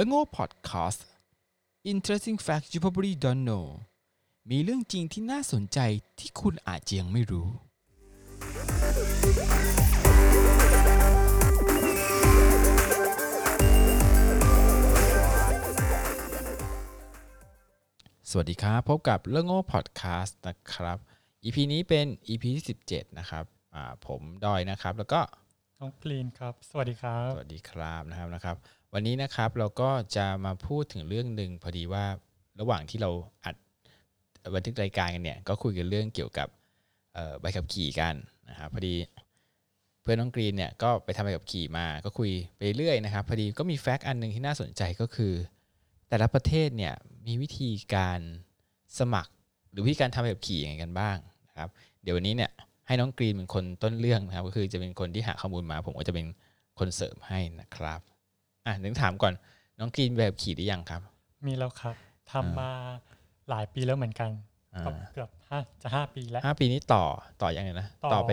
และโง่พอดแคสต์ Interesting Facts You Probably Don't Know มีเรื่องจริงที่น่าสนใจที่คุณอาจจะยังไม่รู้ สวัสดีครับ พบกับเรื่องโง่พอดแคสต์นะครับ EP นี้เป็น EP ที่ 17 นะครับอ่าผมดอยนะครับ แล้วก็น้องกรีนครับ สวัสดีครับ สวัสดีครับนะครับนะครับ วันนี้นะครับเราก็จะมาพูดถึงเรื่องหนึ่งพอดีว่าระหว่างที่เราอัดบันทึกรายการกันเนี่ยก็คุยกันเรื่องเกี่ยวกับใบขับขี่กันนะครับพอดีเพื่อนน้องกรีนเนี่ยก็ไปทำใบขับขี่มาก็คุยไปเรื่อยนะครับพอดีก็มีแฟกต์อันหนึ่งที่น่าสนใจก็คือ แต่ละประเทศเนี่ยมีวิธีการสมัครหรือวิธีการทำใบขับขี่ยังไงกันบ้างนะครับเดี๋ยววันนี้เนี่ยให้น้องกรีนเป็นคนต้นเรื่องนะครับก็คือจะเป็นคนที่หาข้อมูลมา ผมก็จะเป็นคนเสริมให้นะครับ อะนึกถามก่อน น้องกรีนแบบขี่หรือยังครับ มีแล้วครับทำมาหลายปีแล้วเหมือนกันอ่าก็เกือบห้าจะห้าปีแล้วห้าปีนี้ต่อต่อยังไงนะต่อต่อไป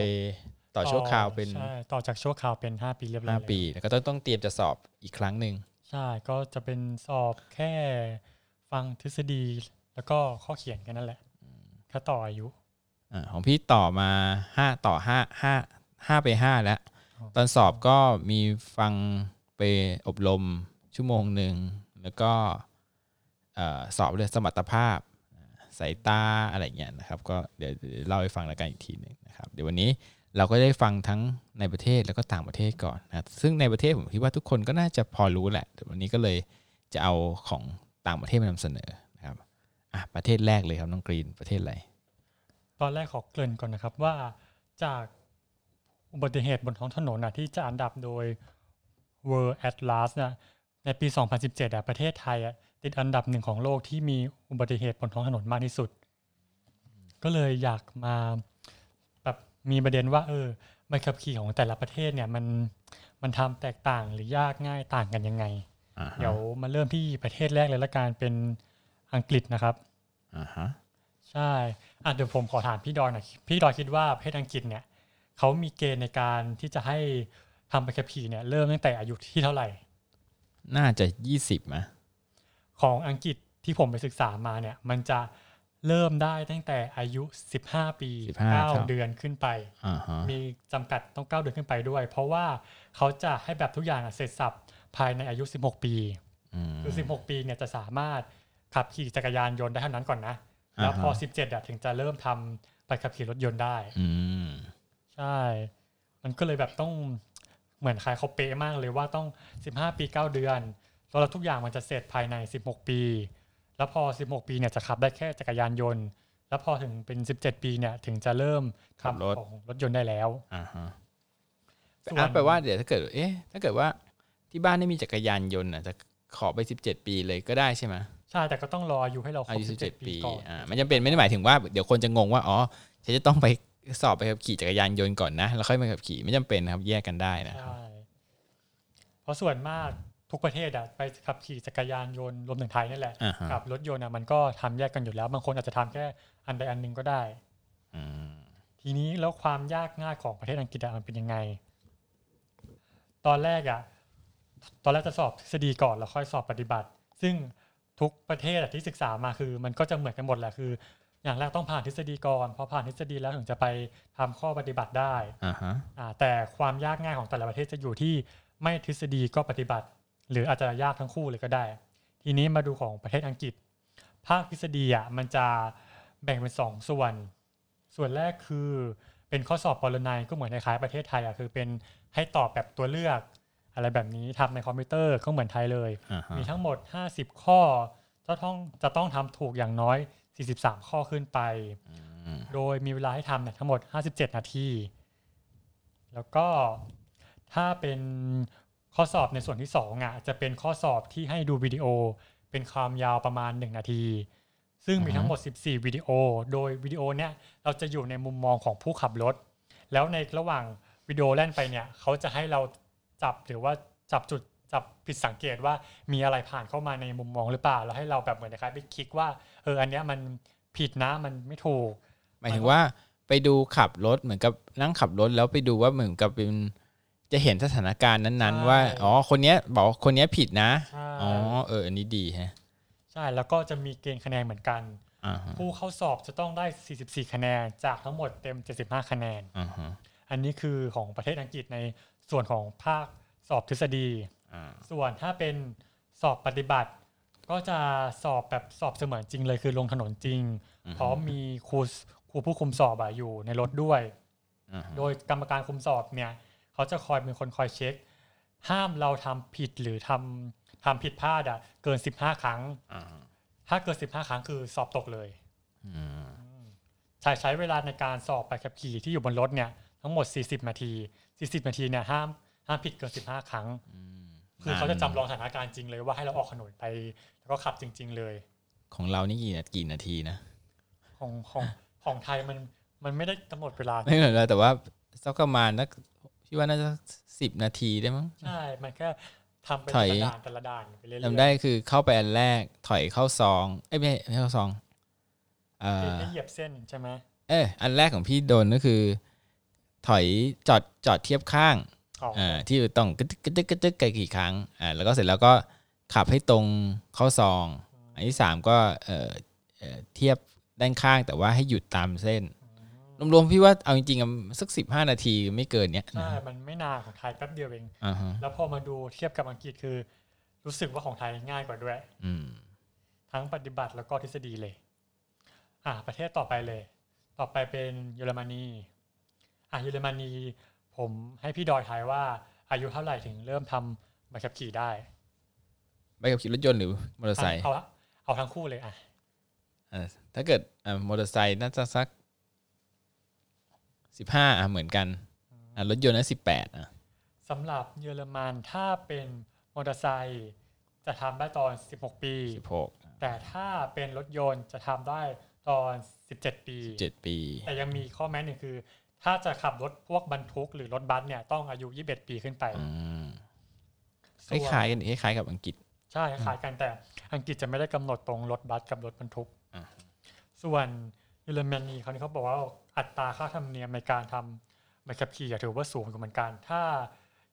ต่อชั่วคราวเป็นใช่ต่อจากชั่วคราวเป็นห้าปีเรียบร้อยห้าแล้วปีแล้วก็ต้องต้องเตรียมจะสอบอีกครั้งหนึ่งใช่ก็จะเป็นสอบแค่ฟังทฤษฎีแล้วก็ข้อเขียนกันนั่นแหละแค่ต่ออายุอ่าของพี่ต่อมาห้าต่อห้าห้าห้าไปห้าแล้ว ตอนสอบก็มีฟัง ไปอบรมชั่วโมงหนึ่ง แล้วก็สอบเรื่องสมรรถภาพสายตาอะไรเงี้ยนะครับ ก็เดี๋ยวเล่าให้ฟังแล้วกันอีกทีหนึ่งนะครับ เดี๋ยววันนี้เราก็ได้ฟังทั้งในประเทศแล้วก็ต่างประเทศก่อนนะซึ่งในประเทศผมคิดว่าทุกคนก็น่าจะพอรู้แหละแต่วันนี้ก็เลยจะเอาของต่างประเทศมานำเสนอนะครับอะประเทศแรกเลยครับน้องกรีนประเทศอะไรตอนแรกขอเกริ่นก่อนนะครับว่าจากอุบัติเหตุบนท้องถนนนะที่จะอันดับโดย World Atlas นะในปี 2017อะประเทศไทยอะติดอันดับหนึ่งของโลกที่มีอุบัติเหตุบนท้องถนนมากที่สุด ก็เลยอยากมาแบบมีประเด็นว่า เออใบขับขี่ของแต่ละประเทศเนี่ยมันมันทำแตกต่างหรือยากง่ายต่างกันยังไงอ่าฮะเดี๋ยวมาเริ่มที่ประเทศแรกเลยละกันเป็นอังกฤษนะครับอ่าฮะใช่อะเดี๋ยวผมขอถามพี่ดอยหน่อยพี่ดอยคิดว่าประเทศอังกฤษเนี่ยเขามีเกณฑ์ในการที่จะให้ ทำใบขับขี่เนี่ยเริ่มตั้งแต่อายุที่เท่าไหร่ น่าจะยี่สิบมะของอังกฤษที่ผมไปศึกษามาเนี่ย มันจะเริ่มได้ตั้งแต่อายุ 15 ปี 9 เดือนขึ้นไปอ่าฮะมีจำกัดต้อง 9 เดือนขึ้นไปด้วย เพราะว่าเขาจะให้แบบทุกอย่างอะเสร็จสับภายในอายุ 16 ปีอืมคือ 16 ปีเนี่ยจะสามารถขับขี่จักรยานยนต์ได้เท่านั้นก่อนนะ แล้วพออ่าฮะ17อะถึงจะเริ่มทำใบขับขี่รถยนต์ได้อืมใช่ มันก็เลยแบบต้อง เหมือนใครเขาเป๊ะมากเลยว่าต้อง 15 ปี 9 เดือนแล้วทุกอย่างมันจะเสร็จภายใน 16 ปี แล้วพอ 16 ปีเนี่ยจะขับได้แค่จักรยานยนต์ แล้วพอถึงเป็น 17 ปีเนี่ยถึงจะเริ่มขับรถของรถยนต์ได้แล้วอ่าฮะส่วนอะแปลว่าเดี๋ยวถ้าเกิดเอ๊ะถ้าเกิดว่าที่บ้านไม่มีจักรยานยนต์อะจะขอไปสิบเจ็ดปีเลยก็ได้ใช่ไหมใช่แต่ก็ต้องรออายุให้เราครอาบยุสิบเจ็ด17ปีปีก่อนอ่ามันจำเป็นไม่ได้หมายถึงว่าเดี๋ยวคนจะงงว่าอ๋อฉันจะต้องไป สอบไปขับขี่จักรยานยนต์ก่อนนะแล้วค่อยมาขับขี่ไม่จำเป็นนะครับแยกกันได้นะครับใช่เพราะส่วนมากทุกประเทศอะไปขับขี่จักรยานยนต์รวมถึงไทยนี่แหละอ่าฮะกับรถยนต์อะมันก็ทำแยกกันอยู่แล้ว บางคนอาจจะทำแค่อันใดอันหนึ่งก็ได้อืมทีนี้แล้วความยากง่ายของประเทศอังกฤษอะมันเป็นยังไง ตอนแรกอะตอนแรกจะสอบทฤษฎีก่อนแล้วค่อยสอบปฏิบัติ ซึ่งทุกประเทศอะที่ศึกษามาคือ มันก็จะเหมือนกันหมดแหละคือ อย่างแรกต้องผ่านทฤษฎีก่อนพอผ่านทฤษฎีแล้วถึงจะไปทำข้อปฏิบัติได้อ่าฮะอ่าแต่ความยากง่ายของแต่ละประเทศจะอยู่ที่ไม่ทฤษฎีก็ปฏิบัติ หรืออาจจะยากทั้งคู่เลยก็ได้ ทีนี้มาดูของประเทศอังกฤษ ภาคทฤษฎีอะมันจะแบ่งเป็นสองส่วน ส่วนแรกคือเป็นข้อสอบปรนัยก็เหมือนคล้ายๆประเทศไทยอะคือเป็นให้ตอบแบบตัวเลือก อะไรแบบนี้ทำในคอมพิวเตอร์ก็เหมือนไทยเลยอ่าฮะมีทั้งหมด 50 ข้อจะต้องจะต้องทำถูกอย่างน้อย 43 ข้อขึ้นไปอืมโดยมีเวลาให้ทำเนี่ยทั้งหมด 57 นาที แล้วก็ถ้าเป็นข้อสอบในส่วนที่2อะจะเป็นข้อสอบที่ให้ดูวิดีโอ เป็นความยาวประมาณ 1 นาที ซึ่งมีทั้งหมด 14 วิดีโอ โดยวิดีโอเนี่ยเราจะอยู่ในมุมมองของผู้ขับรถ แล้วในระหว่างวิดีโอแล่นไปเนี่ยเขาจะให้เราจับหรือว่าจับจุด จับผิดสังเกตว่ามีอะไรผ่านเข้ามาในมุมมองหรือเปล่า แล้วให้เราแบบเหมือนนะครับไปคลิกว่าเอออันเนี้ยมันผิดนะมันไม่ถูก หมายถึงว่าไปดูขับรถเหมือนกับนั่งขับรถแล้วไปดูว่าเหมือนกับเป็นจะเห็นสถานการณ์นั้นใช่ๆว่าอ๋อคนเนี้ยบอกว่าคนเนี้ยผิดนะใช่อ๋อเอออันนี้ดีฮะใช่แล้วก็จะมีเกณฑ์คะแนนเหมือนกันอ่าฮะผู้เข้าสอบจะต้องได้ 44 คะแนนจากทั้งหมดเต็ม 75 คะแนนอ่าฮะอันนี้คือของประเทศอังกฤษในส่วนของภาคสอบทฤษฎีอ่า ส่วนถ้าเป็นสอบปฏิบัติ ก็จะสอบแบบสอบเสมือนจริงเลยคือลงถนนจริง พร้อมมีครูครูผู้คุมสอบอะอยู่ในรถด้วยอ่าฮะโดยกรรมการคุมสอบเนี่ย เขาจะคอยเป็นคนคอยเช็ค ห้ามเราทำผิดหรือทำทำผิดพลาดอะเกิน15ครั้งอ่าฮะถ้าเกิน15ครั้งคือสอบตกเลยอืมใช้ใช้เวลาในการสอบไปขับขี่ที่อยู่บนรถเนี่ยทั้งหมด 40 นาที 40 นาทีเนี่ยห้ามห้ามผิดเกิน 15 ครั้งอืม คือเขาจะจำลองสถานการณ์จริงเลยว่าให้เราออกถนนไป แล้วก็ขับจริง ๆเลย ของเรานี่กี่นากี่นาทีนะ ของของของไทยมันมันไม่ได้กำหนดเวลาไม่เหมือนเราแต่ว่าสักประมาณนักพี่ว่าน่าจะสิบนาทีได้มั้งใช่ มันแค่ทำเป็นถแต่อยละด่านแต่ละด่านไปเรื่อยๆจำได้คือเข้าไปอันแรกถอยเข้าซองเอ้ยไม่ใช่ไม่ใช่เข้าซองเอ่อให้เหยียบเส้นใช่ไหมเอยอันแรกของพี่โดนก็คือ ถอยจอดจอดเทียบข้าง อ๋ออ่าที่ต้องกึดกึดกึดกึดกึดไกลกี่ครั้งอ่าแล้วก็เสร็จแล้วก็ขับให้ตรงเข้าซอง อันที่สามก็เอ่อเอ่อเทียบด้านข้างแต่ว่าให้หยุดตามเส้นรวมๆพี่ว่าเอาจริงๆอะสักสิบห้านาทีไม่เกินเนี้ยใช่มันไม่นานของไทยแป๊บเดียวเองอ่าฮะแล้วพอมาดูเทียบกับอังกฤษคือ รู้สึกว่าของไทยง่ายกว่าด้วย อืมทั้งปฏิบัติแล้วก็ทฤษฎีเลย อะประเทศต่อไปเลย ต่อไปเป็นเยอรมนี อะเยอรมนี ผมให้พี่ดอยทายว่าอายุเท่าไหร่ถึงเริ่มทำใบขับขี่ได้ใบขับขี่รถยนต์หรือมอเตอร์ไซค์เอาเอาทั้งคู่เลยอะอ่าถ้าเกิดอ่ามอเตอร์ไซค์น่าจะสักสิบห้าอะเหมือนกันอ่ารถยนต์น่าสิบแปดอะสำหรับเยอรมันถ้าเป็นมอเตอร์ไซค์จะทำได้ตอน 16 ปีสิบหกแต่ถ้าเป็นรถยนต์จะทำได้ตอน 17 ปีเจ็ดปี แต่ยังมีข้อแม้หนึ่งคือ ถ้าจะขับรถพวกบรรทุกหรือรถบัสเนี่ยต้องอายุ 21 ปีขึ้นไปอืมคส่วนล้ายๆกันคล้ายๆกับอังกฤษ ใช่คล้ายกันแต่อังกฤษจะไม่ได้กำหนดตรงรถบัสกับรถบรรทุกอ่าส่วนเยอรมนีเขานี่เขาบอกว่าอัตราค่าธรรมเนียมในการทำใบขับขี่อะถือว่าสูงอยู่เหมือนกัน ถ้า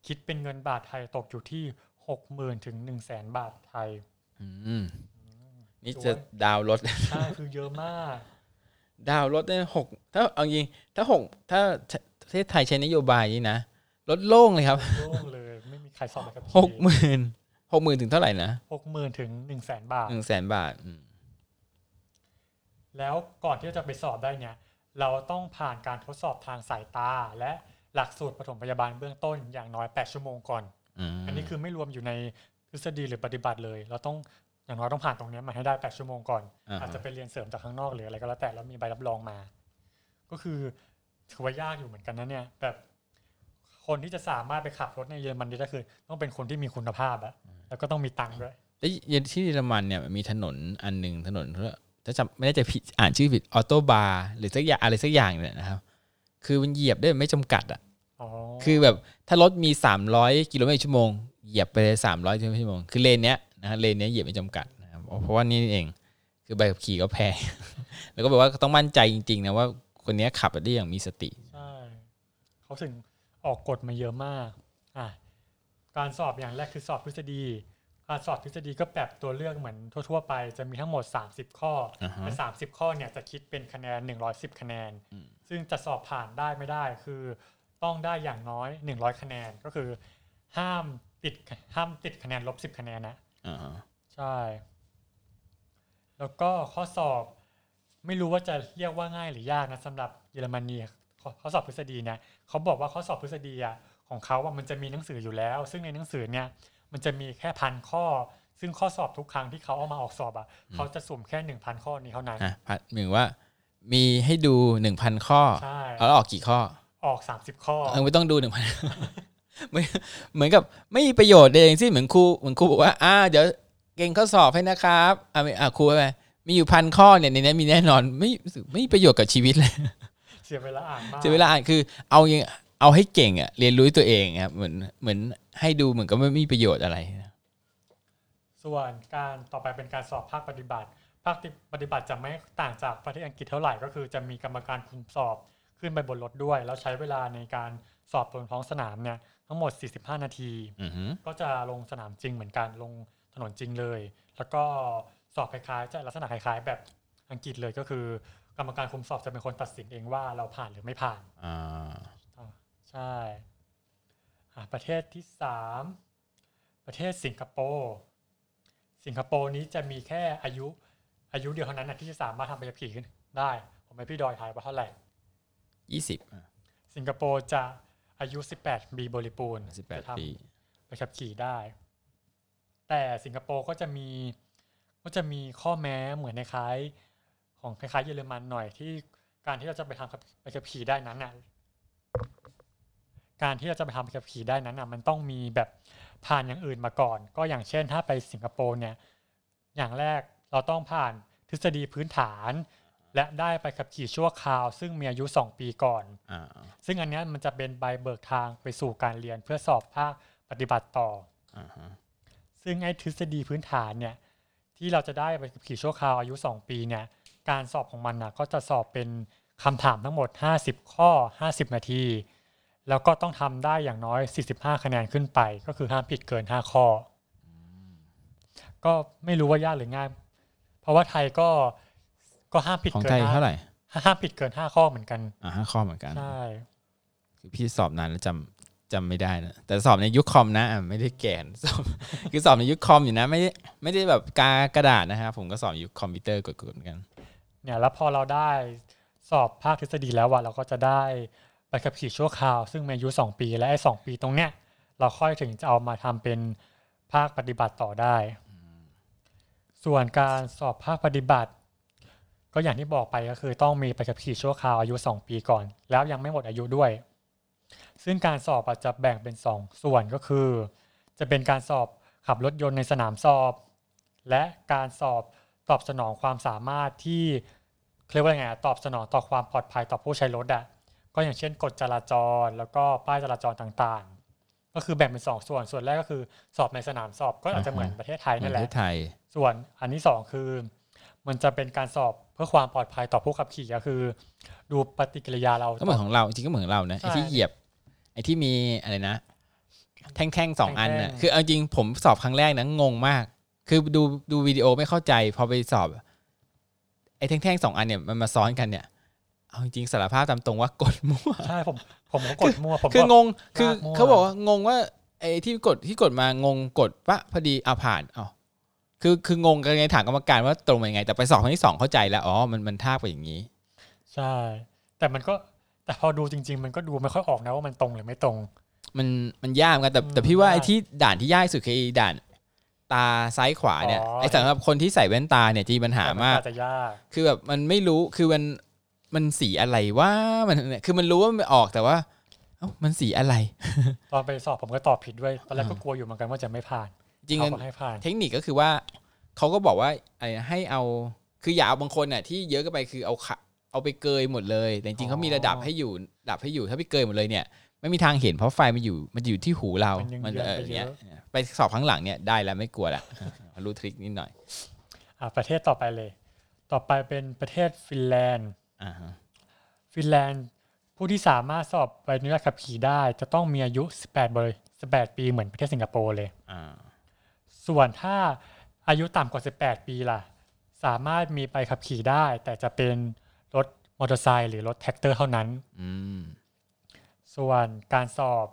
คิดเป็นเงินบาทไทยตกอยู่ที่หกหมื่นถึงหนึ่งแสนบาทไทยอืมนี่ถือจะว่าดาวน์รถใช่คือเยอะมาก ดาวน์รถได้หกถ้าเอาจริงถ้าหกถ้าประเทศไทยใช้นโยบายนี้นะรถโล่งเลยครับโล่งเลยไม่มีใครสอบใบขับหกขี่หมื่นหกหมื่นถึงเท่าไหร่นะหกหมื่นถึงหนึ่งแสนบาทหนึ่งแสนบาทอืมแล้วก่อนที่จะไปสอบได้เนี่ย เราต้องผ่านการทดสอบทางสายตา และหลักสูตรปฐมพยาบาลเบื้องต้นอย่างน้อย 8 ชั่วโมงก่อนมอันนี้คือไม่รวมอยู่ในทฤษฎีหรือปฏิบัติเลย เราต้อง อย่างน้อยต้องผ่านตรงเนี้ยมาให้ได้ 8 ชั่วโมงก่อนอ่าอาจจะไปเรียนเสริมจากข้างนอกหรืออะไรก็แล้วแต่แล้วมีใบรับรองมา ก็คือถือว่ายากอยู่เหมือนกันนะเนี่ยแบบคนที่จะสามารถไปขับรถในเยอรมันได้คือ ต้องเป็นคนที่มีคุณภาพอะแล้วก็ต้องมีตังค์ด้วยแล้วที่เยอรมันเนี่ยมีถนนอันหนึ่งถนนถ้าจำไม่ได้จะผิดอ่านชื่อผิด Autobahn หรือสักอย่างอะไรสักอย่างเนี่ยนะครับ คือมันเหยียบได้ไม่จำกัดอะอ๋อคือแบบถ้ารถมี 300 กิโลเมตรชั่วโมงเหยียบไปเลย300กิโลเมตรชั่วโมงคือเลนเนี้ย นะฮะเลนเนี้ยเหยียบไม่จำกัดนะครับเพราะว่านี่เองคือใบขับขี่ก็แพงแล้วก็แบบว่าต้องมั่นใจจริงๆนะว่าคนเนี้ยขับได้อย่างมีสติใช่เขาถึงออกกฎมาเยอะมากอะการสอบอย่างแรกคือสอบทฤษฎีการสอบทฤษฎีก็แบบตัวเลือกเหมือนทั่ว ๆ ไปจะมีทั้งหมด 30 ข้ออ่าฮะใน30ข้อเนี่ยจะคิดเป็นคะแนน 110 คะแนนอืมซึ่งจะสอบผ่านได้ไม่ได้คือต้องได้อย่างน้อย 100 คะแนนก็คือ ห้ามติดห้ามติดคะแนนลบ 10 คะแนนนะอ่าฮะ ใช่ แล้วก็ข้อสอบไม่รู้ว่าจะเรียกว่าง่ายหรือยากนะสำหรับเยอรมนีข้อข้อสอบทฤษฎีเนี่ยเขาบอกว่าข้อสอบทฤษฎีอะของเขาว่ามันจะมีหนังสืออยู่แล้ว ซึ่งในหนังสือเนี่ยมันจะมีแค่พันข้อ ซึ่งข้อสอบทุกครั้งที่เขาเอามาออกสอบอะเขาจะสุ่มแค่หนึ่งพันข้อนี้เท่านั้นอะพัดหนึ่งว่ามีให้ดู1,000ข้อใช่เอาแล้วออกกี่ข้อออกสามสิบข้อเออไม่ต้องดูหนึ่งพัน เหมือนเหมือนกับไม่มีประโยชน์เลยอย่างที่เหมือนครูเหมือนครูบอกว่าอ่าเดี๋ยวเก่งข้อสอบให้นะครับอ่าไม่อ่าครูไปมีอยู่พันข้อเนี่ยในนี้มีแน่นอนไม่รู้สึกไม่มีประโยชน์กับชีวิตเลยเสียเวลาอ่านมากจะเวลาอ่านคือ เอายังเอาให้เก่งอะเรียนรู้ตัวเองครับเหมือนเหมือนให้ดูเหมือนก็ไม่มีประโยชน์อะไร ส่วนการต่อไปเป็นการสอบภาคปฏิบัติ ภาคปฏิบัติจะไม่ต่างจากประเทศอังกฤษเท่าไหร่ก็คือจะมีกรรมการคุมสอบขึ้นไปบนรถด้วย แล้วใช้เวลาในการสอบบนท้องสนามเนี่ย ทั้งหมด 45 นาทีอือหือก็จะลงสนามจริงเหมือนกันลงถนนจริงเลย แล้วก็สอบคล้ายๆ จะลักษณะคล้ายๆ แบบอังกฤษเลยก็คือ กรรมการคุมสอบจะเป็นคนตัดสินเองว่าเราผ่านหรือไม่ผ่านอ่าอ่าใช่อะประเทศที่สามประเทศสิงคโปร์สิงคโปร์นี้จะมีแค่อายุอายุเดียวเท่านั้นนะที่จะสามารถทำใบขับขี่ขึ้นได้ ผมให้พี่ดอยทายว่าเท่าไหร่ยี่สิบสิงคโปร์จะ อายุ 18 ปีบริบูรณ์สิบแปดจะทำปีไปขับขี่ได้ แต่สิงคโปร์ก็จะมีก็จะมีข้อแม้เหมือนในคล้ายๆของคล้ายๆเยอรมันหน่อยที่การที่เราจะไปทำขับไปขับขี่ได้นั้นน่ะการที่เราจะไปทำไปขับขี่ได้นั้นน่ะมันต้องมีแบบผ่านอย่างอื่นมาก่อน ก็อย่างเช่นถ้าไปสิงคโปร์เนี่ย อย่างแรกเราต้องผ่านทฤษฎีพื้นฐาน และได้ไปขับขี่ชั่วคราว ซึ่งมีอายุ 2 ปีก่อนอ่าซึ่งอันเนี้ยมันจะเป็นใบเบิกทางไปสู่การเรียนเพื่อสอบภาคปฏิบัติต่ออ่าฮะซึ่งไอ้ทฤษฎีพื้นฐานเนี่ยที่เราจะได้ไปขับขี่ชั่วคราวอายุ 2 ปีเนี่ยการสอบของมันนะก็จะสอบเป็นคำถามทั้งหมด 50 ข้อ 50 นาที แล้วก็ต้องทำได้อย่างน้อย 45 คะแนนขึ้นไป ก็คือห้ามผิดเกิน 5 ข้ออก็ไม่รู้ว่ายากหรือง่าย เพราะว่าไทยก็ ก็ห้ามผิดของเกินไทยห้าเท่าไหร่ห้ามผิดเกิน5ข้อเหมือนกันอ่าห้าข้อเหมือนกันใช่คือพี่สอบนานแล้วจำจำไม่ได้นะแต่สอบในยุคคอมนะอะไม่ได้แก่นสอบคือสอบในยุคคอมอยู่นะไม่ได้ไม่ได้แบบกากระดาษนะครับผมก็สอบยุคคอมพิวเตอร์กดๆเหมือนกัน เนี่ยแล้วพอเราได้สอบภาคทฤษฎีแล้วอะเราก็จะได้ใบขับขี่ชั่วคราว ซึ่งมีอายุ2ปีและไอ้สปีตรงเนี้ยเราค่อยถึงจะเอามาทำเป็นภาคปฏิบัติต่อได้ ส่วนการสอบภาคปฏิบัติ ก็อย่างที่บอกไปก็คือต้องมีใบขับขี่ชั่วคราวอายุ 2 ปีก่อน แล้วยังไม่หมดอายุด้วย ซึ่งการสอบอาจจะแบ่งเป็น 2 ส่วนก็คือ จะเป็นการสอบขับรถยนต์ในสนามสอบ และการสอบตอบสนองความสามารถที่เรียกว่าไงอะตอบสนองต่อความปลอดภัยต่อผู้ใช้รถอะก็อย่างเช่นกฎจราจร แล้วก็ป้ายจราจรต่างๆ ก็คือแบ่งเป็นสองส่วนส่วนแรกก็คือสอบในสนามสอบก็อาจจะเหมือนประเทศไทยในนั่นปแหระละเทศไทย ส่วนอันที่สองคือ มันจะเป็นการสอบ เพื่อความปลอดภัยต่อผู้ขับขี่ก็คือ ดูปฏิกิริยาเราก็เหมือนของเราจริงก็เหมือนของเรานะใช่ไอ้ที่เหยียบ ไอ้ที่มีอะไรนะ แท่งๆสองอันน่ะแท่งๆคือเอาจริงผมสอบครั้งแรกนะงงมาก คือดูดูวิดีโอไม่เข้าใจ พอไปสอบไอ้แท่งๆสองอันเนี่ยมันมาซ้อนกันเนี่ยเอาจริงๆสารภาพตามตรงว่ากดมั่วใช่ผมผมก็กดมั่วผมคือก็งงคือลากมั่วเขาบอกว่างงว่าไอ้ที่กดที่กดมางงกดปะพอดีเอาผ่านเอา คือคืองงกันไงถามกรรมการว่าตรงเป็นยังไง แต่ไปสอบครั้งที่สองเข้าใจแล้วอ๋อมันมันท่าไปอย่างนี้ ใช่ แต่มันก็แต่พอดูจริง ๆ มันก็ดูไม่ค่อยออกนะว่ามันตรงหรือไม่ตรง มันมันยากเหมือนกันแต่อืมแต่พี่ว่ายากไอ้ที่ด่านที่ยากที่สุดคือไอ้ด่านตาซ้ายขวาเนี่ยอ๋อ ไอ้สำหรับคนที่ใส่แว่นตาเนี่ยจะมีปัญหามาก แต่นจะยาก คือแบบมันไม่รู้คือมันมันสีอะไรว่ามันเนี่ยคือมันรู้ว่ามันออกแต่ว่าเอ้ามันสีอะไร ตอนไปสอบผมก็ตอบผิดด้วย ตอนแรกก็อ่ากลัวอยู่เหมือนกันว่าจะไม่ผ่าน จริงเขาๆก็ให้ผ่านเทคนิคก็คือว่าเขาก็บอกว่าอะไรนะให้เอาคืออย่าเอาบางคนน่ะที่เยอะเก็ไปคือเอาขะเอาไปเกยหมดเลย แต่จริงๆเขามีระดับให้อยู่ระดับให้อยู่ถ้าไปเกยหมดเลยเนี่ยไม่มีทางเห็นเพราะไฟมันอยู่มันอยู่ที่หูเรา มันยังมันเยือนเออไปเยเนี่ยอะไปสอบครั้งหลังเนี่ยได้แล้วไม่กลัวละรู้ทริคนิดหน่อย อะประเทศต่อไปเลย ต่อไปเป็นประเทศฟินแลนด์อ่าฮะฟินแลนด์ผู้ที่สามารถสอบใบอนุญาตขับขี่ได้ จะต้องมีอายุ 18บริ18 ปีเหมือนประเทศสิงคโปร์เลยอ่า ส่วนถ้าอายุต่ำกว่า 18 ปีล่ะ สามารถมีใบขับขี่ได้ แต่จะเป็นรถมอเตอร์ไซค์หรือรถแทรกเตอร์เท่านั้นอืมส่วนการสอบ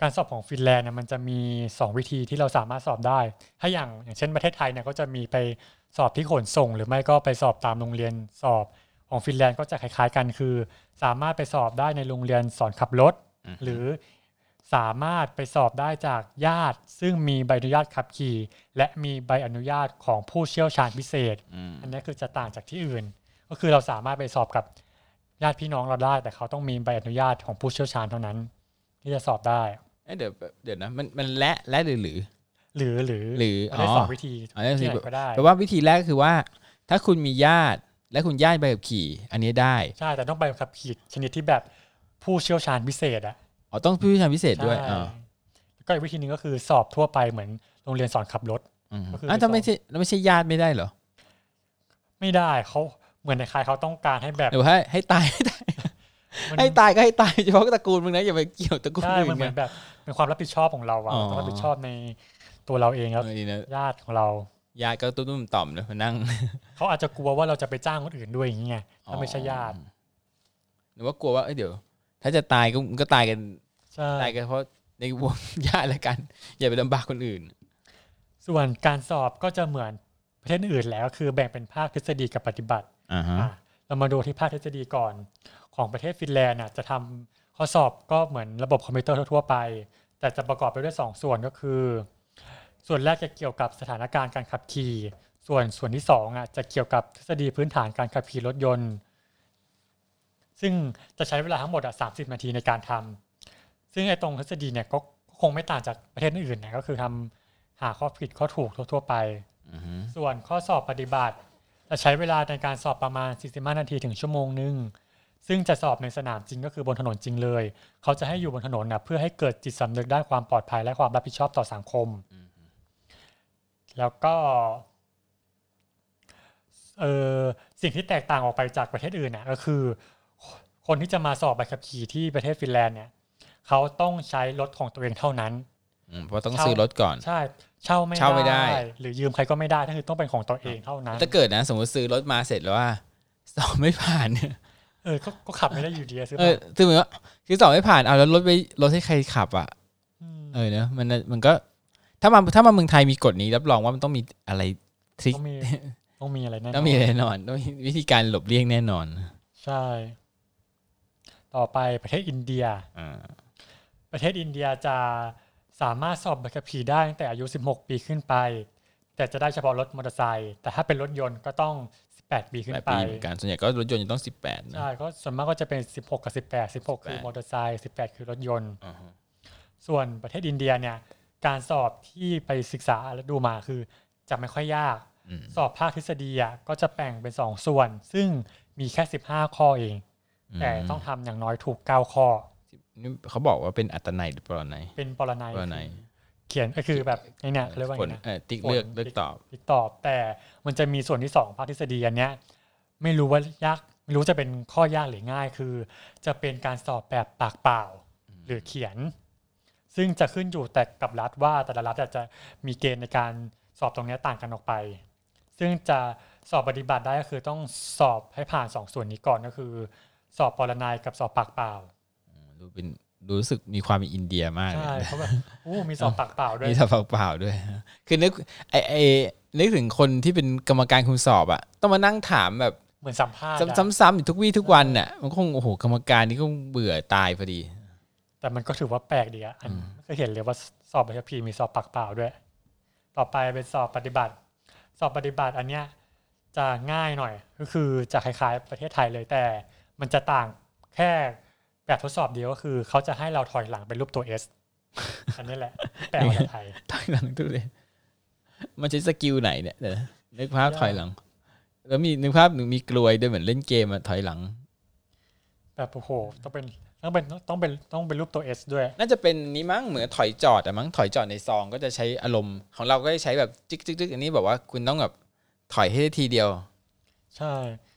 การสอบของฟินแลนด์เนี่ยมันจะมี 2 วิธีที่เราสามารถสอบได้ ถ้าอย่างอย่างเช่นประเทศไทยเนี่ยก็จะมีไปสอบที่ขนส่ง หรือไม่ก็ไปสอบตามโรงเรียนสอบของฟินแลนด์ก็จะคล้ายๆกันคือ สามารถไปสอบได้ในโรงเรียนสอนขับรถอืมหรือ สามารถไปสอบได้จากญาติ ซึ่งมีใบอนุญาตขับขี่ และมีใบอนุญาตของผู้เชี่ยวชาญพิเศษอืมอันนี้คือจะต่างจากที่อื่น ก็คือเราสามารถไปสอบกับญาติพี่น้องเราได้ แต่เขาต้องมีใบอนุญาตของผู้เชี่ยวชาญเท่านั้น ที่จะสอบได้เอ้ยเดี๋ยวเดี๋ยวนะมันมันและและหรือหรือหรือหรือหรือมันได้อ๋อสองวิธีอ๋อได้สองวิธีที่ไหนก็ได้แปลว่าวิธีแรกก็คือว่า ถ้าคุณมีญาติและคุณญาติใบขับขี่ อันนี้ได้ใช่แต่ต้องไปขับขี่ชนิดที่แบบผู้เชี่ยวชาญพิเศษอะ อ๋อต้องผู้เชี่ยวชาญพิเศษด้วยใช่อ๋อแล้วก็อีกวิธีหนึ่งก็คือสอบทั่วไปเหมือนโรงเรียนสอนขับรถ อืมก็คืออะถ้าไปสอบไม่ใช่แล้วไม่ใช่ญาติไม่ได้เหรอไม่ได้เขาเหมือนในใครเขาต้องการให้แบบหรือว่าให้ให้ตายให้ตายมันให้ตายก็ให้ตายเฉพาะตระกูลมึงนะอย่าไปเกี่ยวตระกูลใช่อื่มันนเหมืไงอนแบบเป็นความรับผิดชอบของเราอะอ๋อเราต้องรับผิดชอบในตัวเราเองครับเออดีนะญาติของเรา ญาติก็ตุ้มๆต่อมนะมานั่ง เขาอาจจะกลัวว่าเราจะไปจ้างคนอื่นด้วยอย่างเงี้ยถ้าไม่ใช่ญาติ หรือว่ากลัวว่าเอ้ยเดี๋ยว ถ้าจะตายก็ก็ตายกันใช่ตายกันเพราะในวงญาติแล้วกัน อย่าไปลำบากคนอื่น ส่วนการสอบก็จะเหมือนประเทศอื่นแล้ว คือแบ่งเป็นภาคทฤษฎีกับปฏิบัติอ่าฮะอะเรามาดูที่ภาคทฤษฎีก่อน ของประเทศฟินแลนด์น่ะจะทำข้อสอบก็เหมือนระบบคอมพิวเตอร์ทั่วๆไป แต่จะประกอบไปด้วย2ส่วนก็คือ ส่วนแรกจะเกี่ยวกับสถานการณ์การขับขี่ ส่วนส่วนที่2อะจะเกี่ยวกับทฤษฎีพื้นฐานการขับขี่รถยนต์ ซึ่งจะใช้เวลาทั้งหมดอะ30นาทีในการทำซึ่งไอ้ตรงทฤษฎีเนี่ยก็ก็คงไม่ต่างจากประเทศอื่นๆนะก็คือทำหาข้อผิดข้อถูกทั่วๆไปอือฮึส่วนข้อสอบปฏิบัติ จะใช้เวลาในการสอบประมาณ 45 นาทีถึงชั่วโมงหนึ่งซึ่งจะสอบในสนามจริงก็คือบนถนนจริงเลย เขาจะให้อยู่บนถนนนะเพื่อให้เกิดจิตสำนึกด้านความปลอดภัยและความรับผิดชอบต่อสังคม แล้วก็เออสิ่งที่แตกต่างออกไปจากประเทศอื่นนะก็คือ คนที่จะมาสอบใบขับขี่ที่ประเทศฟินแลนด์เนี่ยเขาต้องใช้รถของตัวเองเท่านั้นอืมเพราะต้องซื้อรถก่อน ใช่ เช่าไม่เช่าไม่ได้ หรือยืมใครก็ไม่ได้ก็คือต้องเป็นของตัวเองเท่านั้นถ้าเกิดนะ สมมติซื้อรถมาเสร็จแล้วว่าสอบไม่ผ่านเนี่ยเออก็ก็ขับไม่ได้อยู่ดีอะซื้อเออมาคือเหมือนว่าคือสอบไม่ผ่านเอาแล้วรถไปรถให้ใครขับอะมเออเนอะมันมันก็ถ้ามาถ้ามาเมืองไทยมีกฎนี้รับรองว่ามันต้องมีอะไรทริคต้องมีต้องมีอะไรแน่นอนต้องมีแน่นอนต้องมีวิธีการหลบเลี่ยงแน่นอน ใช่ ต่อไปประเทศอินเดียอ่าประเทศอินเดียจะสามารถสอบใบขับขี่ได้ตั้งแต่อายุ 16 ปีขึ้นไป แต่จะได้เฉพาะรถมอเตอร์ไซค์แต่ถ้าเป็นรถยนต์ก็ต้อง 18 ปีขึ้แปนดไปปีเหมือนกันส่วนใหญ่ก็รถยนต์จะต้องสิบแปดนะใช่ก็ส่วนมากก็จะเป็น 16 กับ 18 16 คือ18มอเตอร์ไซค์18 คือรถยนต์อ่าฮะส่วนประเทศอินเดียเนี่ยการสอบที่ไปศึกษาและดูมาคือจะไม่ค่อยยากอืมสอบภาคทฤษฎีอะก็จะแบ่งเป็น 2 ส่วน ซึ่งมีแค่ 15 ข้อเอง แต่ต้องทำอย่างน้อยถูก9ข้อนี่เขาบอกว่าเป็นอัตนัยหรือเปล่าไหนเป็นปรนัยปรนัยเขียนก็คือแบบไอ้เนี่ยเขาเรียกว่าผไงลนะเออติ๊กเลือกผลเลือกตอบติ๊กตอบ แต่มันจะมีส่วนที่2ภาคทฤษฎีอันเนี้ยไม่รู้ว่ายากไม่รู้จะเป็นข้อยากหรือง่ายคือ จะเป็นการสอบแบบปากเปล่า หรือเขียน ซึ่งจะขึ้นอยู่แต่กับรัฐว่าแต่ละรัฐอาจจะมีเกณฑ์ในการสอบตรงเนี้ยต่างกันออกไป ซึ่งจะสอบปฏิบัติได้ก็คือต้องสอบให้ผ่านสองส่วนนี้ก่อนก็คือ สอบปรนัยกับสอบปากเปล่าดูเป็นดูรู้สึกมีความเป็นอินเดียมากเลยใช่เพราะแบบอู้มีสอบปากเปล่าด้วยมีสอบเปล่าๆด้วย คือนึกไอไอนึกถึงคนที่เป็นกรรมการคุมสอบอะต้องมานั่งถามแบบเหมือนสัมภาษณ์อะซ้ำๆอยู่ทุกวี่ทุกวันน่ะมันคงโอ้โหกรรมการนี่ก็เบื่อตายพอดี แต่มันก็ถือว่าแปลกดีอะอันอืมไม่เคยเห็นเลยว่าสอบใบขับขี่มีสอบปากเปล่าด้วย ต่อไปเป็นสอบปฏิบัติ สอบปฏิบัติอันเนี้ยจะง่ายหน่อยก็คือจะคล้ายๆ ประเทศไทยเลยแต่ มันจะต่างแค่แบบทดสอบเดียวก็คือ เขาจะให้เราถอยหลังเป็นรูปตัว S อันนี้แหละ แปลมาจากไทยถอยหลังทุเลยมันใช้สกิลไหนเนี่ยเดี๋ยวนะนึกภาพถอยหลัง แล้วมีนึกภาพหนึ่งมีกลวยด้วยเหมือนเล่นเกมอะถอยหลัง แบบโอ้โหต้องเป็นต้องเป็นต้องเป็นต้องเป็นรูปตัว S ด้วย น่าจะเป็นนี้มั้งเหมือนถอยจอดอะมั้งถอยจอดในซองก็จะใช้อารมณ์ของเราก็จะใช้แบบจิกจิกจิกอันนี้แบบว่าคุณต้องแบบถอยให้ได้ทีเดียว ใช่แบบ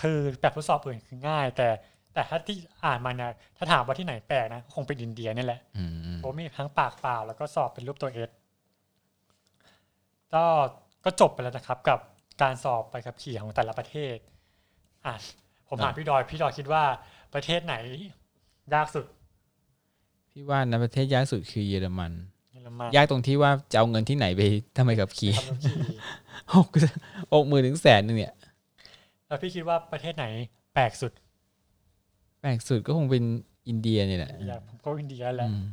คือแบบทดสอบอื่นคือง่าย แต่แต่ถ้าที่อ่านมาเนี่ยถ้าถามว่าที่ไหนแปลกนะคงเป็นอินเดียนี่แหละอืมเพราะมีทั้งปากเปล่าแล้วก็สอบเป็นรูปตัวเอสก็ก็จบไปแล้วนะครับ กับการสอบไปขับขี่ของแต่ละประเทศอะผมถามพี่ดอยพี่ดอยคิดว่าประเทศไหนยากสุด พี่ว่านะประเทศยากสุดคือเยอรมันเยอรมันยากตรงที่ว่าจะเอาเงินที่ไหนไปทำไมกับขี่ขับขี่หกหกหมื่นถึงแสนนึงเนี่ย แล้วพี่คิดว่าประเทศไหนแปลกสุด แปลกสุดก็คงเป็นอินเดียเนี่ยแหละอยากผมก็อินเดียแหละอืม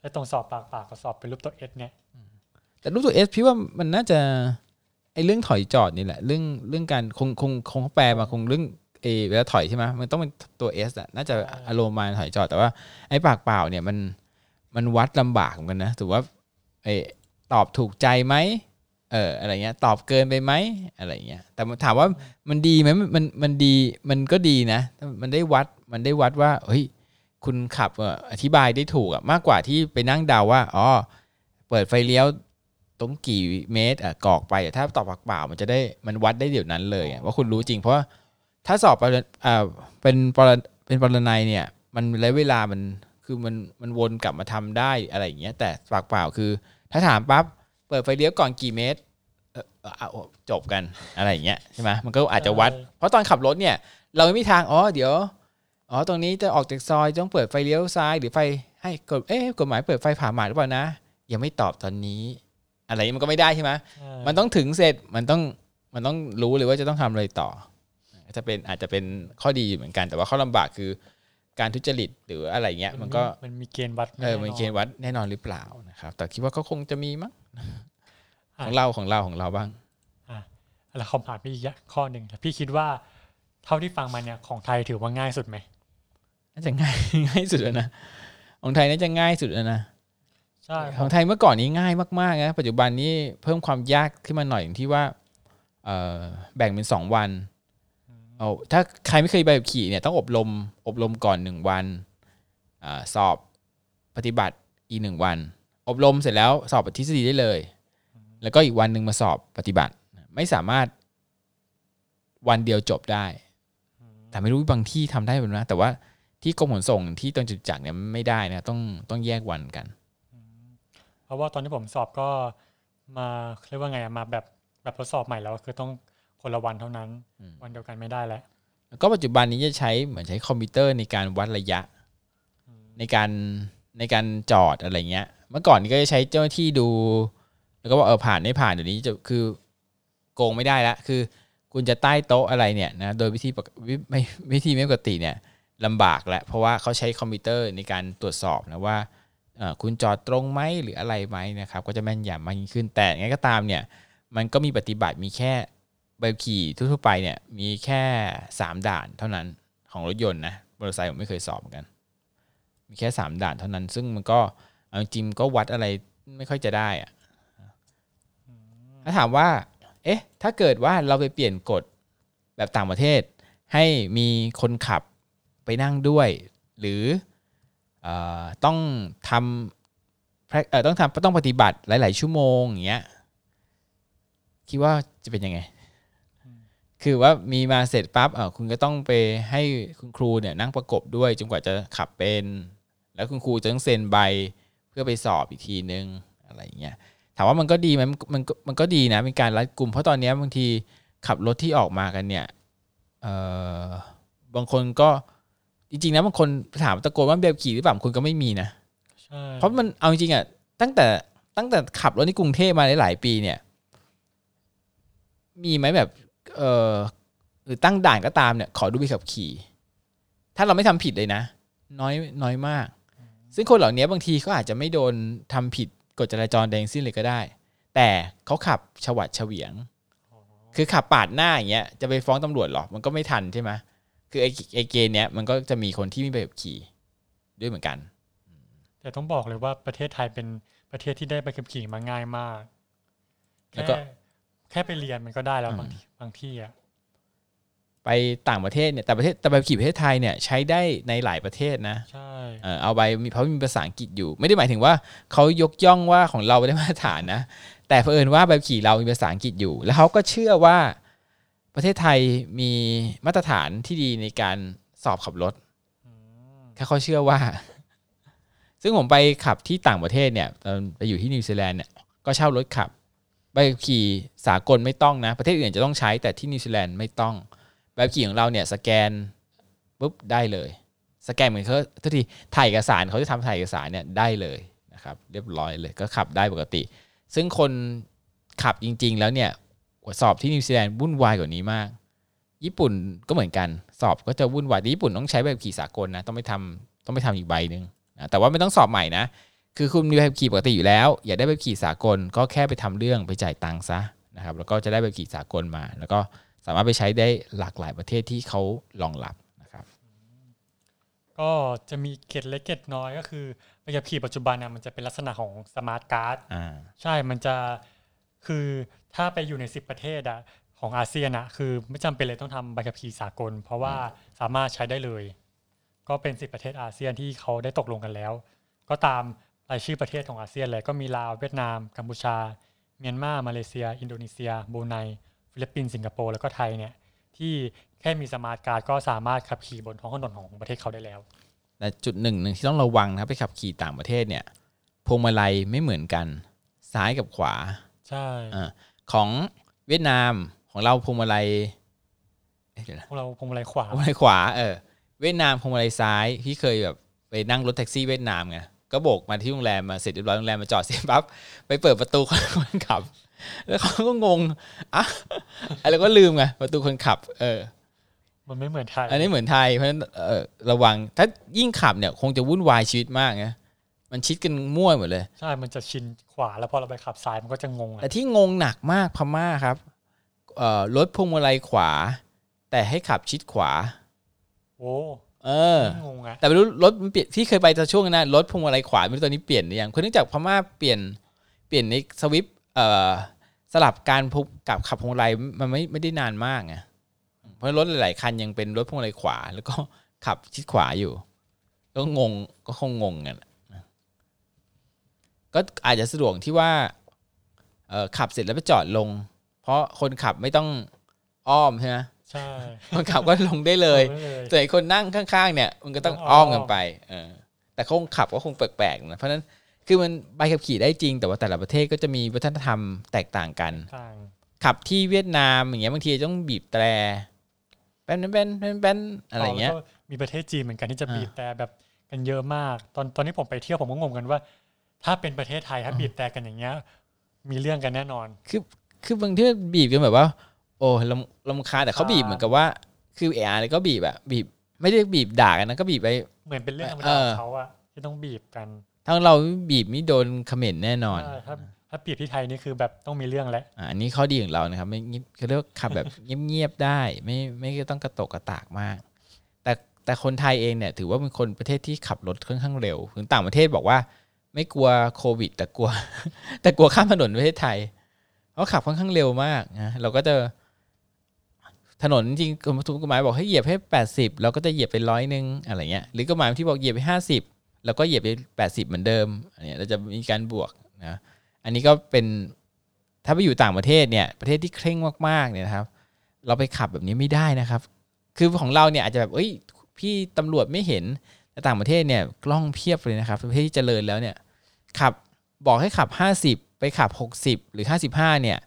ไอ้ตรงสอบปากเปล่ากับสอบเป็นรูปตัวเอสเนี่ยแต่รูปตัวเอสพี่ว่ามันน่าจะไอเรื่องถอยจอดนี่แหละ เรื่องเรื่องการคงคงคงเขาแปลมาคงเรื่องเอเวลาถอยใช่ไหมมันต้องเป็นตัวเอสอะน่าจะอารมณ์มาถอยจอดแต่ว่าไอ้ปากเปล่าเนี่ยมันมันวัดลำบากเหมือนกันนะถือว่าไอตอบถูกใจไหม เอออะไรเงี้ยตอบเกินไปไหมอะไรเงี้ยแต่ถามว่ามันดีไหมมันมันมันดีมันก็ดีนะ มันได้วัดมันได้วัดว่าเฮ้ยคุณขับอธิบายได้ถูกอะมากกว่าที่ไปนั่งเดาว่าอ๋อเปิดไฟเลี้ยวตรงกี่เมตรอะกอกไปอ่ถ้าตอบปากเปล่ามันจะได้มันวัดได้เดี๋ยวนั้นเลยว่าคุณรู้จริงเพราะถ้าสอบอ่าเป็นปรเป็นปรนัยเนี่ย มันระยะเวลามันคือมันมันวนกลับมาทำได้อะไรอย่างเงี้ยแต่ปากเปล่าคือ ถ้าถามปั๊บ เปิดไฟเลี้ยวก่อนกี่เมตรเออเออเอาจบกันอะไรอย่างเงี้ยใช่ไหมมันก็อาจจะวัด เพราะตอนขับรถเนี่ย เราไม่มีทางอ๋อเดี๋ยวอ๋อตรงนี้จะออกจากซอยต้องเปิดไฟเลี้ยวซ้ายหรือไฟให้กดเอ๊ะกฎหมายเปิดไฟผ่าหมาดหรือเปล่านะยังไม่ตอบตอนนี้ อะไรอย่างงี้มันก็ไม่ได้ใช่ไหมใช่มันต้องถึงเสร็จมันต้องมันต้องรู้เลยว่าจะต้องทำอะไรต่อจะเป็นอาจจะเป็นข้อดีเหมือนกัน แต่ว่าข้อลำบากคือการทุจริตหรืออะไรเงี้ย มันก็มันมีเกณฑ์วัดเออมันแเกณฑ์วัดแน่นอนหรือเปล่านะครับ แต่คิดว่าก็คงจะมีมั้งอะ ของเราของเราของเราบ้างอะแล้วคำถามพี่อีกข้อหนึ่งพี่คิดว่าเท่าที่ฟังมาเนี่ยของไทยถือว่าง่ายสุดไหมน่าจะง่ายง่ายสุดแล้วนะของไทยน่าจะง่ายสุดแล้วนะใช่ของไทยเมื่อก่อนนี้ง่ายมากๆนะปัจจุบันนี้เพิ่มความยากขึ้นมาหน่อยอย่างที่ว่าเอ่อแบ่งเป็นสองวันเอาถ้าใครไม่เคยใบขับขี่เนี่ยต้องอบรมอบรมก่อนหนึ่งวันอาสอบปฏิบัติอีกหนึ่งวัน อบรมเสร็จแล้วสอบทฤษฎีได้เลย แล้วก็อีกวันหนึ่งมาสอบปฏิบัติ ไม่สามารถวันเดียวจบได้ แต่ไม่รู้บางที่ทำได้ไหมนะแต่ว่าที่กรมขนส่งที่ตรงจุดจักรเนี่ยไม่ได้นะต้องต้องแยกวันกัน เพราะว่าตอนที่ผมสอบก็มาเรียกว่าไงอะมาแบบแบบทดสอบใหม่แล้วคือต้องคนละวันเท่านั้นอืมวันเดียวกันไม่ได้แล้วแล้วก็ปัจจุบันนี้จะใช้เหมือนใช้คอมพิวเตอร์ในการวัดระยะ ในการในการจอดอะไรเงี้ย เมื่อก่อนนี้ก็จะใช้เจ้าหน้าที่ดู แล้วก็ว่าเออผ่านไม่ผ่านเดี๋ยวนี้จะคือโกงไม่ได้ละคือ คุณจะใต้โต๊ะอะไรเนี่ยนะโดยวิธีปกวิไม่วิธีไม่ปกติเนี่ยลำบากแล้วเพราะว่าเขาใช้คอมพิวเตอร์ในการตรวจสอบนะว่าคุณจอดตรงไหมหรืออะไรไหมนะครับก็จะแม่นยำมากยิ่งขึ้นแต่ยังไงก็ตามเนี่ยมันก็มีปฏิบัติมีแค่ใบขี่ทั่วไปเนี่ยมีแค่สามด่านเท่านั้นของรถยนต์นะมอเตอร์ไซค์ผมไม่เคยสอบเหมือนกัน มีแค่สามด่านเท่านั้น ซึ่งมันก็ เอาจริงก็วัดอะไรไม่ค่อยจะได้อะถ้าถามว่า เอ๊ะ ถ้าเกิดว่าเราไปเปลี่ยนกฎแบบต่างประเทศ ให้มีคนขับไปนั่งด้วย หรืออต้องทำต้องทำต้องปฏิบัติหลาย ๆ ชั่วโมงอย่างเงี้ยคิดว่าจะเป็นยังไง คือว่ามีมาเสร็จปั๊บคุณก็ต้องไปให้คุณครูเนี่ยนั่งประกบด้วยจนกว่าจะขับเป็น แล้วคุณครูจะต้องเซ็นใบ เพื่อไปสอบอีกทีนึงอะไรอย่างเงี้ยถามว่ามันก็ดีไหมมันมันก็มันก็ดีนะเป็นการรัดกลุ่มเพราะตอนเนี้ยบางทีขับรถที่ออกมากันเนี่ยเออบางคนก็จริงๆนะบางคนถามตะโกนว่าแบบขี่หรือเปล่าบางคนก็ไม่มีนะใช่เพราะมันเอาจริงๆอะตั้งแต่ตั้งแต่ขับรถในกรุงเทพมาหลายๆปีเนี่ย มีไหมแบบ เออหรือตั้งด่านก็ตามเนี่ย ขอดูใบขับขี่ ถ้าเราไม่ทำผิดเลยนะ น้อยน้อยมาก ซึ่งคนเหล่านี้บางทีเขาอาจจะไม่โดนทำผิดกฎจราจรแดงสิ้นเลยก็ได้ แต่เขาขับฉวัดเฉวียง คือขับปาดหน้าอย่างเงี้ยจะไปฟ้องตำรวจหรอมันก็ไม่ทันใช่ไหมคือไอ้ไอ้เกณฑ์เนี้ยมันก็จะมีคนที่ไม่ใบขับขี่ด้วยเหมือนกัน แต่ต้องบอกเลยว่าประเทศไทยเป็นประเทศที่ได้ใบขับขี่มาง่ายมากแล้วแค่ก็แค่ไปเรียนมันก็ได้แล้วอืมบางทีบางที่อะ ไปต่างประเทศเนี่ยแต่ประเทศแต่ใบขับขี่ประเทศไทยเนี่ยใช้ได้ในหลายประเทศนะใช่เออเอาใบมีเพราะมีภาษาอังกฤษอยู่ ไม่ได้หมายถึงว่าเขายกย่องว่าของเราไม่ได้มาตรฐานนะ แต่เผอิญว่าใบขับขี่เรามีภาษาอังกฤษอยู่ แล้วเขาก็เชื่อว่าประเทศไทยมีมาตรฐานที่ดีในการสอบขับรถอืมแค่เขาเชื่อว่า ซึ่งผมไปขับที่ต่างประเทศเนี่ยตอนไปอยู่ที่นิวซีแลนด์เนี่ยก็เช่ารถขับใบขับขี่สากลไม่ต้องนะ ประเทศอื่นจะต้องใช้แต่ที่นิวซีแลนด์ไม่ต้อง ใบขับขี่ของเราเนี่ยสแกนปุ๊บได้เลย สแกนเหมือนเขาทุกทีถ่ายเอกสารเขาจะทำถ่ายเอกสารเนี่ยได้เลยนะครับเรียบร้อยเลยก็ขับได้ปกติ ซึ่งคนขับจริง ๆ แล้วเนี่ยสอบที่นิวซีแลนด์วุ่นวายกว่านี้มาก ญี่ปุ่นก็เหมือนกัน สอบก็จะวุ่นวายแต่ญี่ปุ่นต้องใช้ใบขับขี่สากลนะต้องไปทำต้องไปทำอีกใบหนึ่งนะแต่ว่าไม่ต้องสอบใหม่นะคือคุณมีใบขับขี่ปกติอยู่แล้ว อยากได้ใบขับขี่สากลก็แค่ไปทำเรื่องไปจ่ายตังค์ซะนะครับแล้วก็จะได้ใบขับขี่สากลมา แล้วก็ สามารถไปใช้ได้หลากหลายประเทศที่เขารองรับนะครับ ก็จะมีเกร็ดเล็กเกร็ดน้อยก็คือใบขับขี่ปัจจุบันนะมันจะเป็นลักษณะของสมาร์ทการ์ดอ่าใช่มันจะคือถ้าไปอยู่ใน 10 ประเทศอะของอาเซียนอะคือไม่จำเป็นเลยต้องทำใบขับขี่สากล เพราะว่าสามารถใช้ได้เลย ก็เป็น 10 ประเทศอาเซียนที่เขาได้ตกลงกันแล้ว ก็ตามรายชื่อประเทศของอาเซียนเลยก็มีลาวเวียดนามกัมพูชา เมียนมา มาเลเซีย อินโดนีเซียบรูไน ฟิลิปปินส์สิงคโปร์แล้วก็ไทยเนี่ยที่แค่มีสมาร์ทการ์ดก็สามารถขับขี่บนท้องถนนของประเทศเขาได้แล้วแต่จุดหนึ่งหนึ่งที่ต้องระวังนะครับไปขับขี่ต่างประเทศเนี่ยพวงมาลัยไม่เหมือนกัน ซ้ายกับขวาใช่อ่าของเวียดนามของเราพวงมาลัยเอ๊ะเดี๋ยวนะพวกเราพวงมาลัยขวาพวงมาลัยขวาเออเวียดนามพวงมาลัยซ้ายพี่เคยแบบไปนั่งรถแท็กซี่เวียดนามไงก็โบกมาที่โรงแรมมาเสร็จเรียบร้อยโรงแรมมาจอดเสร็จปั๊บไปเปิดประตูคนขับ แล้วเขาก็งงอะอะไรก็ลืมไงประตูคนขับ เออ มันไม่เหมือนไทยอันนี้เหมือนไทยเพราะฉะนั้นเออระวัง ถ้ายิ่งขับเนี่ย คงจะวุ่นวายชีวิตมากนะมันชิดกันมั่วหมดเลย ใช่ มันจะชินขวาแล้วพอเราไปขับซ้ายมันก็จะงงแต่อะที่งงหนักมากพม่าครับเอ่อรถพวงมาลัยขวา แต่ให้ขับชิดขวา โอ้เอองงอะแต่ไม่รู้รถมันเปลี่ยนที่เคยไปตอนช่วงนั้นนะรถพวงมาลัยขวาไม่รู้ตอนนี้เปลี่ยนหรือยังเพราะเนื่องจากพม่าเปลี่ยนเปลี่ยนในสวิปเอ่อ สลับการพุกกับขับพวงมาลัยมันไม่ไม่ได้นานมากไงเพราะรถหลาย ๆ คันยังเป็นรถพวงมาลัยขวา แล้วก็ขับชิดขวาอยู่ก็งงก็คงงงกันนะก็อาจจะสะดวกที่ว่าเอ่อขับเสร็จแล้วไปจอดลง เพราะคนขับไม่ต้องอ้อมใช่ไหมใช่คนขับก็ลงได้เลยอาเลยส่วนไอ้คนนั่งข้าง ๆ เนี่ย มันก็ต้องต้องอ้อมอ้อมกันไป เออ แต่คงขับก็คงแปลกๆนะเพราะฉะนั้น คือมันใบขับขี่ได้จริง แต่ว่าแต่ละประเทศก็จะมีวัฒนธรรมแตกต่างกันต่างขับที่เวียดนามอย่างเงี้ยบางทีต้องบีบแตรแป้นแป้นแป้นแป้นอะไรเงี้ยแล้วก็มีประเทศจีนเหมือนกันที่จะอ่าบีบแต่แบบกันเยอะมาก ตอนตอนที่ผมไปเที่ยวผมก็งงกันว่า ถ้าเป็นประเทศไทยถ้าบีบแต่กันอย่างเงี้ย มีเรื่องกันแน่นอน คือบางทีบีบกันแบบว่า โอ้ลำลำคาญแต่เขาบีบเหมือนกับว่า คือเออาร์ก็บีบอะบีบ ไม่ได้บีบด่ากันนะก็บีบไปเหมือนเป็นเรื่องธรรมเอดาอของเขาอะที่ต้องบีบกัน ถ้าเราบีบนี่โดนเขม่นแน่นอนถ้าถ้าบีบที่ไทยนี่คือแบบต้องมีเรื่องแล้วอันนี้ข้อดีของเรานะครับ ไม่เขาเรียกขับแบบเงียบๆได้ ไม่ไม่ต้องกระตกกระตากมาก แต่แต่คนไทยเองเนี่ย ถือว่าเป็นคนประเทศที่ขับรถค่อนข้างเร็วถึงต่างประเทศบอกว่า ไม่กลัวโควิด แต่กลัว แต่กลัวข้ามถนนประเทศไทยเพราะขับค่อนข้างเร็วมากนะเราก็จะถนนจริงกฎหมายบอกให้เหยียบให้แปดสิบเราก็จะเหยียบไปร้อยหนึ่งอะไรเงี้ยหรือกฎหมายที่บอกเหยียบไปห้าสิบ แล้วก็เหยียบไปแปดสิบเหมือนเดิมอันนี้เราจะมีการบวกนะอันนี้ก็เป็นถ้าไปอยู่ต่างประเทศเนี่ยประเทศที่เคร่งมากๆเนี่ยครับ เราไปขับแบบนี้ไม่ได้นะครับ คือของเราเนี่ยอาจจะแบบเอ้ยพี่ตำรวจไม่เห็นแต่ต่างประเทศเนี่ยกล้องเพียบเลยนะครับประเทศที่เจริญแล้วเนี่ยขับบอกให้ขับ 50 ไปขับ 60 หรือ 55เนี่ย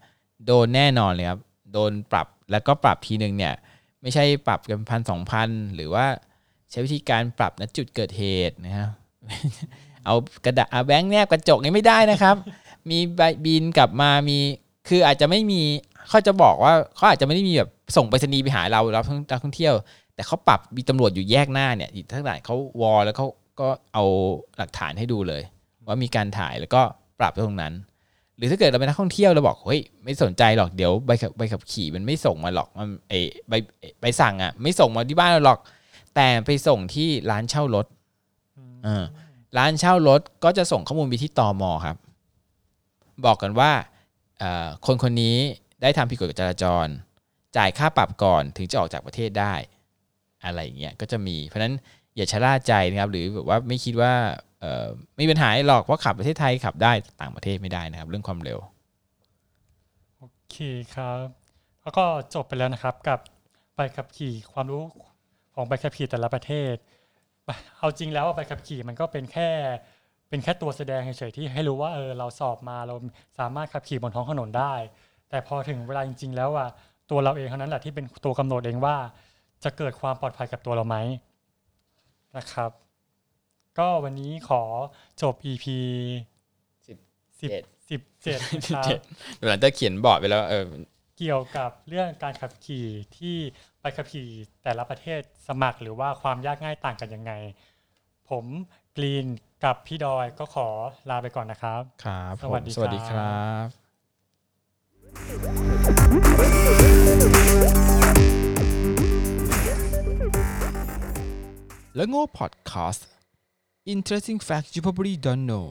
โดนแน่นอนเลยครับโดนปรับแล้วก็ปรับทีหนึ่งเนี่ยไม่ใช่ปรับกันพันสองพันหรือว่าใช้วิธีการปรับณจุดเกิดเหตุนะครับ เอากระดาษเอาแบงค์แนบกระจกนี่ไม่ได้นะครับ มีใบบินกลับมามี คืออาจจะไม่มีเขาจะบอกว่าเขาอาจจะไม่ได้มีแบบส่งไปรษณีย์ไปหาเรารับนักท่องเที่ยว แต่เขาปรับมีตำรวจอยู่แยกหน้าเนี่ยอีกทั้งหลายเขาวอลแล้วเขาก็เอาหลักฐานให้ดูเลย ว่ามีการถ่ายแล้วก็ปรับตรงนั้น หรือถ้าเกิดเราเป็นนักท่องเที่ยวเราบอกเฮ้ยไม่สนใจหรอกเดี๋ยวใบขับใบขับขี่มันไม่ส่งมาหรอกมันไอใบใบสั่งอะ ไม่ส่งมาที่บ้านเราหรอก แต่ไปส่งที่ร้านเช่ารถ ร้านเช่ารถก็จะส่งข้อมูลไปที่ตอมอครับ บอกกันว่าคนคนนี้ได้ทำผิดกฎจราจร จ่ายค่าปรับก่อนถึงจะออกจากประเทศได้ อะไรอย่างเงี้ยก็จะมี เพราะฉะนั้นอย่าชะล่าใจนะครับ หรือแบบว่าไม่คิดว่าไม่มีปัญหาหรอกเพราะขับประเทศไทยขับได้ต่างประเทศไม่ได้นะครับ เรื่องความเร็วโอเคครับ แล้วก็จบไปแล้วนะครับกับใบขับขี่ความรู้ของใบขับขี่แต่ละประเทศ เอาจริงแล้วว่าใบขับขี่มันก็เป็นแค่เป็นแค่ตัวแสดงเฉยๆที่ให้รู้ว่าเออเราสอบมาเราสามารถขับขี่บนท้องถนนได้ แต่พอถึงเวลาจริง ๆ แล้วอะตัวเราเองเท่านั้นแหละที่เป็นตัวกำหนดเองว่า จะเกิดความปลอดภัยกับตัวเราไหมนะครับ ก็วันนี้ขอจบ EP สิบสิบเจ็ดสิบเจ็ดครับหลังจากเขียนบอร์ดไปแล้วเออเกี่ยวกับเรื่องการขับขี่ที่ ไปขับขี่แต่ละประเทศสมัครหรือว่าความยากง่ายต่างกันยังไง ผมกรีนกับพี่ดอยก็ขอลาไปก่อนนะครับ ครับสวัสดีผมสวัสดีคครัรับ แล้วโง่พอดแคสต์ Interesting Facts You Probably Don't Know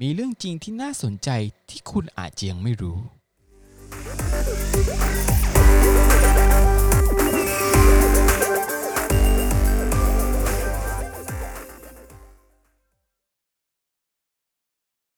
มีเรื่องจริงที่น่าสนใจที่คุณอาจจะยังไม่รู้